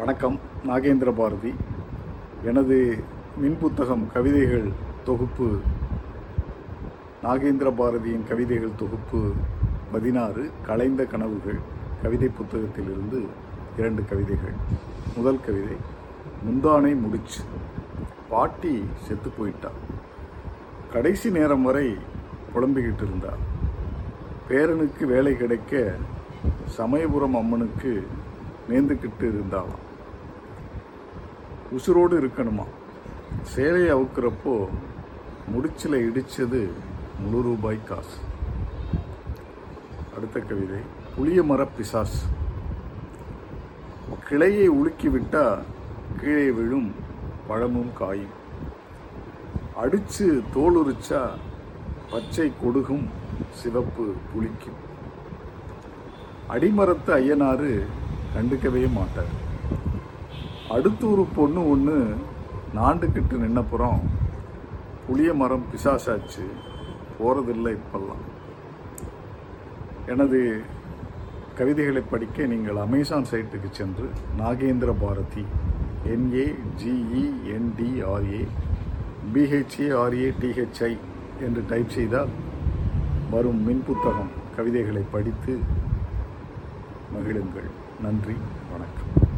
வணக்கம் நாகேந்திர பாரதி. எனது மின்புத்தகம் கவிதைகள் தொகுப்பு நாகேந்திர பாரதியின் கவிதைகள் தொகுப்பு பதினாறு கலைந்த கனவுகள் கவிதை புத்தகத்திலிருந்து இரண்டு கவிதைகள். முதல் கவிதை முந்தானை முடிச்சு. பாட்டி செத்து போயிட்டா. கடைசி நேரம் வரை புலம்பிக்கிட்டு இருந்தா. பேரனுக்கு வேலை கிடைக்க சமயபுரம் அம்மனுக்கு நேர்ந்துக்கிட்டு இருந்தாளாம். உசுரோடு இருக்கணுமா? சேலையை அவுக்கிறப்போ முடிச்சில் இடித்தது முழு ரூபாய் காசு. அடுத்த கவிதை புளிய மர பிசாஸ் கிளையை உலுக்கிவிட்டால் கீழே விழும் பழமும் காயும். அடிச்சு தோலுரிச்சா பச்சை கொடுகும் சிவப்பு புளிக்கும். அடிமரத்து ஐயனாறு கண்டுக்கவே மாட்டார். அடுத்து ஒரு பொண்ணு ஒன்று நாண்டுக்கிட்டு நின்னப்புறம் புளிய மரம் பிசாசாச்சு. போகிறதில்லை இப்பெல்லாம். எனது கவிதைகளை படிக்க நீங்கள் அமேசான் சைட்டுக்கு சென்று Nagendra Bharathi N A G E N D R A B H A R A T H I என்று டைப் செய்தால் வரும் மின் புத்தகம் கவிதைகளை படித்து மகிழுங்கள். நன்றி வணக்கம்.